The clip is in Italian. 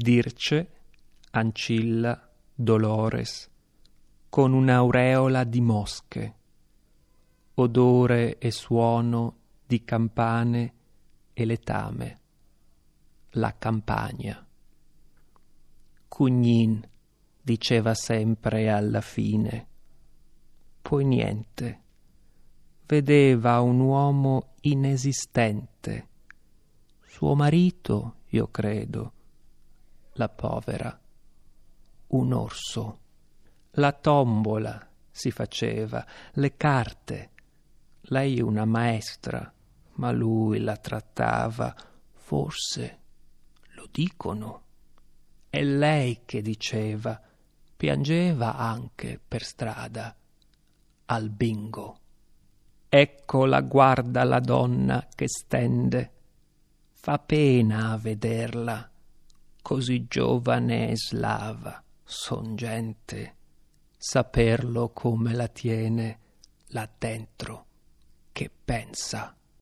Dirce, Ancilla, Dolores, con un'aureola di mosche, odore e suono di campane e letame, la campagna. Cugnin diceva sempre alla fine, poi niente, vedeva un uomo inesistente, suo marito, io credo, la povera, un orso. La tombola si faceva, le carte. Lei una maestra, ma lui la trattava, forse, lo dicono. È lei che diceva, piangeva anche per strada, al bingo. Ecco la guarda la donna che stende, fa pena a vederla, così giovane e slava, son gente, saperlo come la tiene là dentro, che pensa.